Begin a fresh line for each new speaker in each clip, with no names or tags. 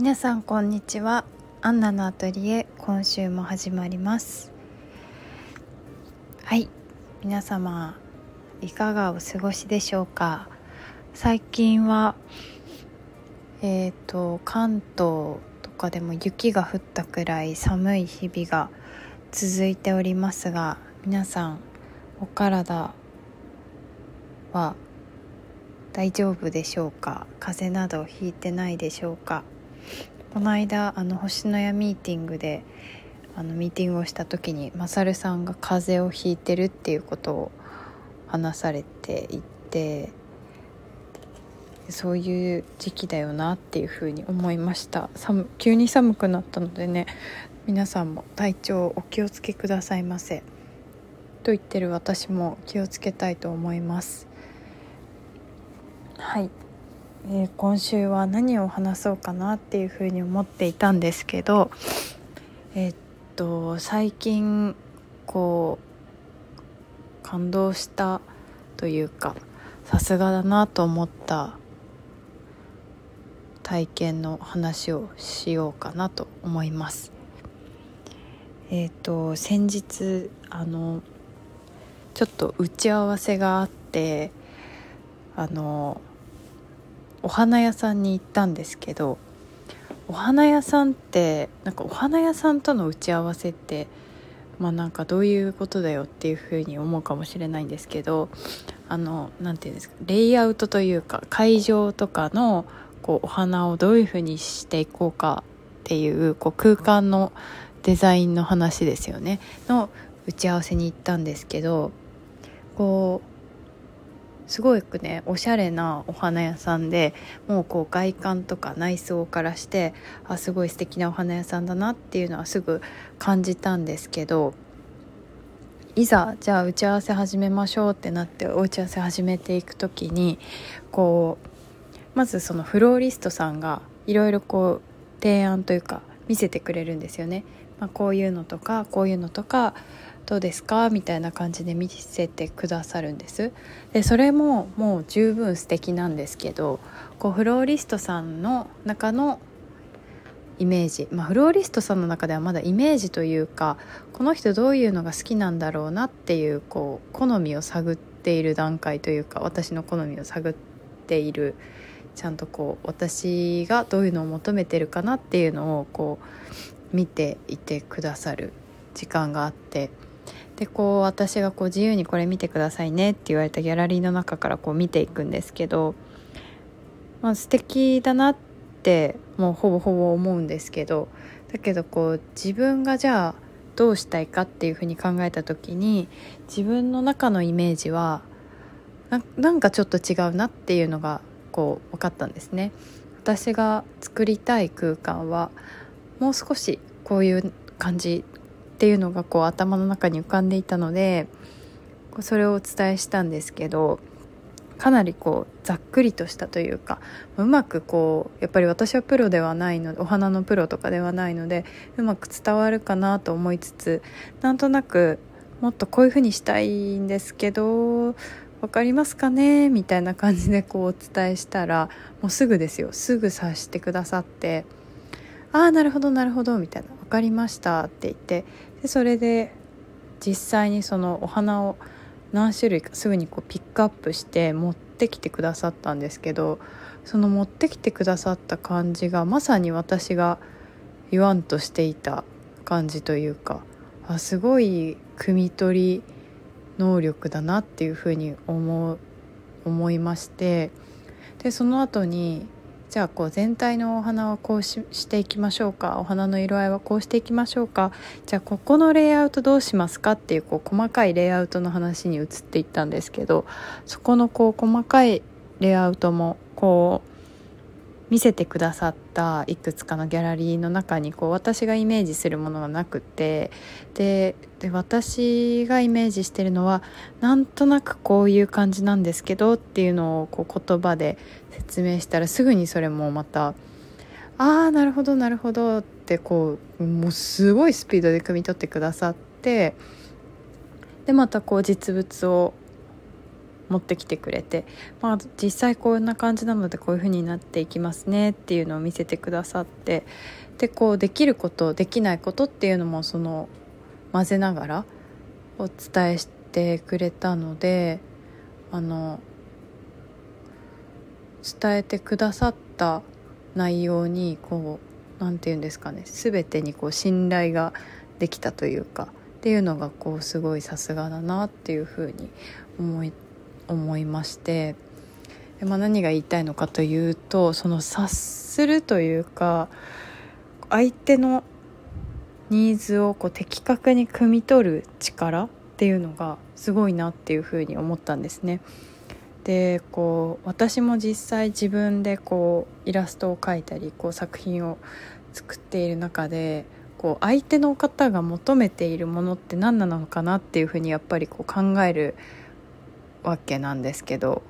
皆さんこんにちは。アンナのアトリエ今週も始まります。はい。皆様いかがお過ごしでしょうか？最近はえっ、ー、と関東とかでも雪が降ったくらい寒い日々が続いておりますが皆さんお体は大丈夫でしょうか？風邪などひいてないでしょうか？この間あの星のやミーティングであのミーティングをした時にマサルさんが風邪をひいてるっていうことを話されていてそういう時期だよなっていうふうに思いました。寒急に寒くなったのでね皆さんも体調お気をつけくださいませ。と言ってる私も気をつけたいと思います。はい、えー、今週は何を話そうかなっていうふうに思っていたんですけどえー、っと最近こう感動したというかさすがだなと思った体験の話をしようかなと思います。えっ、と先日あのちょっと打ち合わせがあってあのお花屋さんに行ったんですけどお花屋さんってなんかお花屋さんとの打ち合わせってまあなんかどういうことだよっていうふうに思うかもしれないんですけどあの何て言うんですかレイアウトというか会場とかのこうお花をどういうふうにしていこうかっていうこう空間のデザインの話ですよね。の打ち合わせに行ったんですけどこうすごくねおしゃれなお花屋さんでもうこう外観とか内装からしてあすごい素敵なお花屋さんだなっていうのはすぐ感じたんですけどいざじゃあ打ち合わせ始めましょうってなってお打ち合わせ始めていく時にこうまずそのフローリストさんがいろいろこう提案というか見せてくれるんですよね。まあ、こういうのとかこういうのとかどうですか？みたいな感じで見せてくださるんです。でそれももう十分素敵なんですけどこうフローリストさんの中のイメージ、まあ、フローリストさんの中ではまだイメージというかこの人どういうのが好きなんだろうなっていうこう好みを探っている段階というか私の好みを探っているちゃんとこう私がどういうのを求めてるかなっていうのをこう見ていてくださる時間があって。でこう私がこう自由にこれ見てくださいねって言われたギャラリーの中からこう見ていくんですけど、まあ、素敵だなってもうほぼほぼ思うんですけどだけどこう自分がじゃあどうしたいかっていうふうに考えた時に自分の中のイメージはなんかちょっと違うなっていうのがこう分かったんですね。私が作りたい空間はもう少しこういう感じっていうのがこう頭の中に浮かんでいたのでそれをお伝えしたんですけどかなりこうざっくりとしたというかうまくこうやっぱり私はプロではないのでお花のプロとかではないのでうまく伝わるかなと思いつつなんとなくもっとこういうふうにしたいんですけど分かりますかね？みたいな感じでこうお伝えしたらもうすぐですよ。すぐ察してくださって「ああなるほどなるほど」みたいな「分かりました」って言ってでそれで実際にそのお花を何種類かすぐにこうピックアップして持ってきてくださったんですけどその持ってきてくださった感じがまさに私が言わんとしていた感じというかあすごい汲み取り能力だなっていうふうに思思いましてでその後にじゃあこう全体のお花はこうしていきましょうか。お花の色合いはこうしていきましょうか。じゃあここのレイアウトどうしますかっていうこう細かいレイアウトの話に移っていったんですけどそこのこう細かいレイアウトもこう見せてくださってたいくつかのギャラリーの中にこう私がイメージするものがなくてで私がイメージしてるのはなんとなくこういう感じなんですけどっていうのをこう言葉で説明したらすぐにそれもまた「ああなるほどなるほど」ってこうもうすごいスピードで汲み取ってくださってでまたこう実物を持ってきてくれて、まあ、実際こんな感じなのでこういう風になっていきますねっていうのを見せてくださってでこうできることできないことっていうのもその混ぜながらお伝えしてくれたのであの伝えてくださった内容にこう何て言うんですかね全てにこう信頼ができたというかっていうのがこうすごいさすがだなっていうふうに思い思いまして、まあ、何が言いたいのかというとその察するというか相手のニーズをこう的確に汲み取る力っていうのがすごいなっていうふうに思ったんですね。でこう私も実際自分でこうイラストを描いたりこう作品を作っている中でこう相手の方が求めているものって何なのかなっていうふうにやっぱりこう考えるわけなんですけど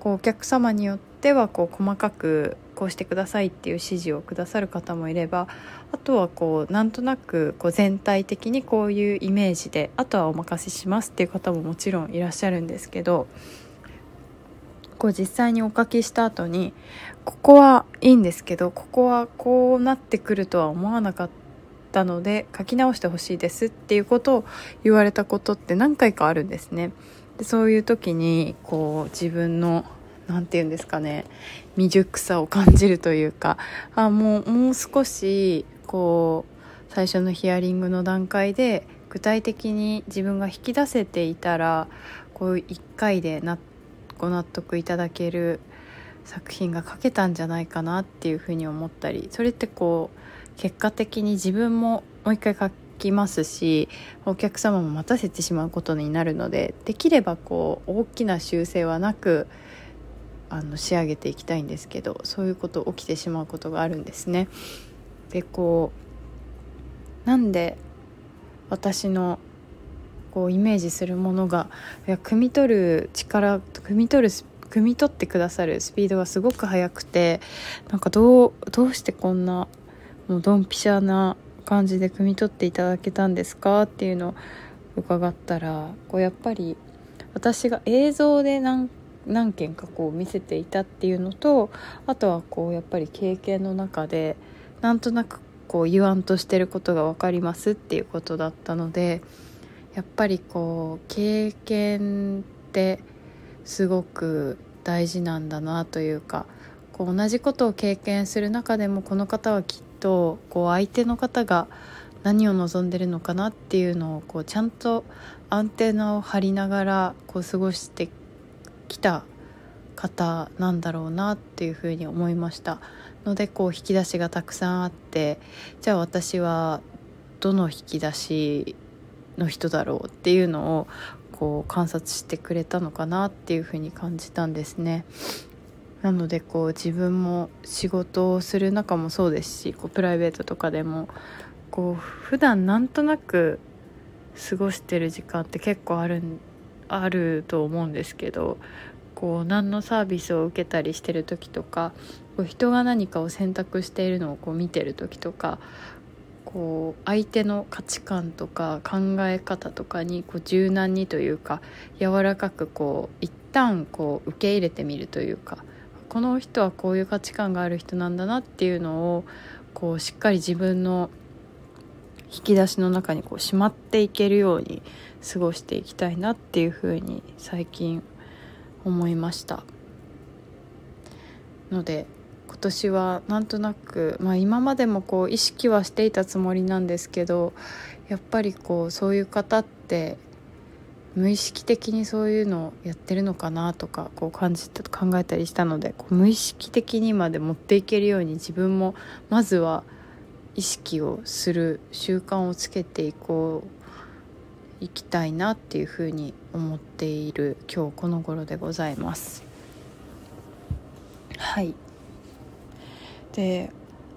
こうお客様によってはこう細かくこうしてくださいっていう指示をくださる方もいればあとはこうなんとなくこう全体的にこういうイメージであとはお任せしますっていう方ももちろんいらっしゃるんですけどこう実際にお書きした後にここはいいんですけどここはこうなってくるとは思わなかったたので書き直してほしいですっていうことを言われたことって何回かあるんですね。でそういう時にこう自分の何て言うんですかね未熟さを感じるというかあもうもう少しこう最初のヒアリングの段階で具体的に自分が引き出せていたらこう1回でなご納得いただける作品が書けたんじゃないかなっていうふうに思ったりそれってこう結果的に自分ももう一回書ききますしお客様も待たせてしまうことになるのでできればこう大きな修正はなくあの仕上げていきたいんですけどそういうこと起きてしまうことがあるんですね。でこうなんで私のこうイメージするものがいや汲み取る力汲み取る汲み取ってくださるスピードがすごく速くてなんかどうどうしてこんなもうドンピシャな感じで汲み取っていただけたんですかっていうのを伺ったらこうやっぱり私が映像で何何件かこう見せていたっていうのとあとはこうやっぱり経験の中でなんとなくこう言わんとしてることが分かりますっていうことだったのでやっぱりこう経験ってすごく大事なんだなというかこう同じことを経験する中でもこの方はきっとこう相手の方が何を望んでるのかなっていうのをこうちゃんとアンテナを張りながらこう過ごしてきた方なんだろうなっていうふうに思いましたのでこう引き出しがたくさんあってじゃあ私はどの引き出しの人だろうっていうのをこう観察してくれたのかなっていうふうに感じたんですね。なのでこう自分も仕事をする中もそうですしこうプライベートとかでもこう普段なんとなく過ごしてる時間って結構あるあると思うんですけどこう何のサービスを受けたりしてる時とかこう人が何かを選択しているのをこう見てる時とかこう相手の価値観とか考え方とかにこう柔軟にというか柔らかくこう一旦こう受け入れてみるというかこの人はこういう価値観がある人なんだなっていうのをこうしっかり自分の引き出しの中にこうしまっていけるように過ごしていきたいなっていうふうに最近思いました。ので今年はなんとなく、まあ、今までもこう意識はしていたつもりなんですけどやっぱりこうそういう方って無意識的にそういうのをやってるのかなとかこう感じた考えたりしたのでこう無意識的にまで持っていけるように自分もまずは意識をする習慣をつけていこういきたいなっていうふうに思っている今日この頃でございます。はいで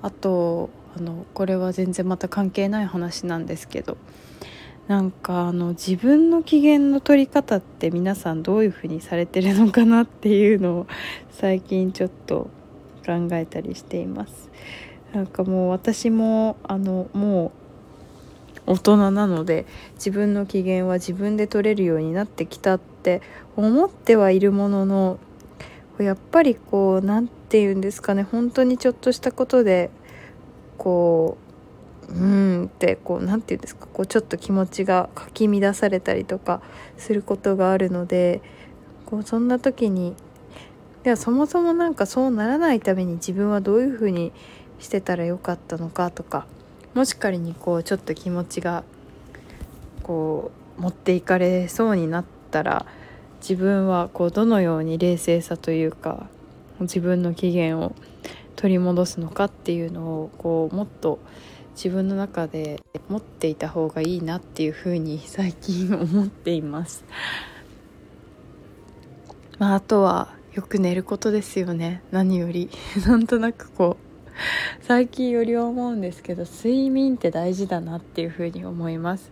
あとあのこれは全然また関係ない話なんですけどなんかあの自分の機嫌の取り方って皆さんどういう風にされてるのかなっていうのを最近ちょっと考えたりしています。なんかもう私もあのもう大人なので自分の機嫌は自分で取れるようになってきたって思ってはいるもののやっぱりこう何て言うんですかね本当にちょっとしたことでこうんってこう何て言うんですかこうちょっと気持ちがかき乱されたりとかすることがあるのでこうそんな時にではそもそも何かそうならないために自分はどういうふうにしてたらよかったのかとかもし仮にこうちょっと気持ちがこう持っていかれそうになったら自分はこうどのように冷静さというか自分の機嫌を取り戻すのかっていうのをこうもっと自分の中で持っていた方がいいなっていうふうに最近思っています。まあ、あとはよく寝ることですよね。何より。なんとなくこう最近より思うんですけど睡眠って大事だなっていうふうに思います。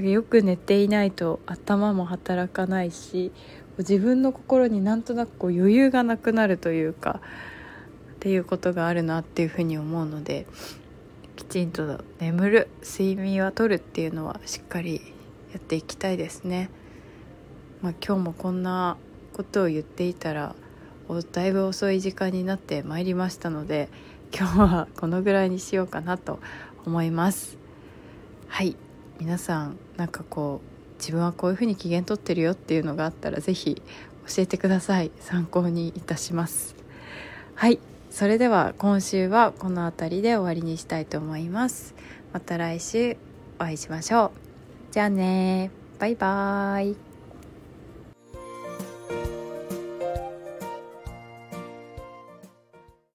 よく寝ていないと頭も働かないし自分の心になんとなくこう余裕がなくなるというかっていうことがあるなっていうふうに思うのできちんと眠る睡眠はとるっていうのはしっかりやっていきたいですね。まあ、今日もこんなことを言っていたらだいぶ遅い時間になってまいりましたので今日はこのぐらいにしようかなと思います。はい。皆さんなんかこう自分はこういうふうに機嫌取ってるよっていうのがあったら是非教えてください。参考にいたします。はい。それでは今週はこの辺りで終わりにしたいと思います。また来週お会いしましょう。じゃあねバイバーイ。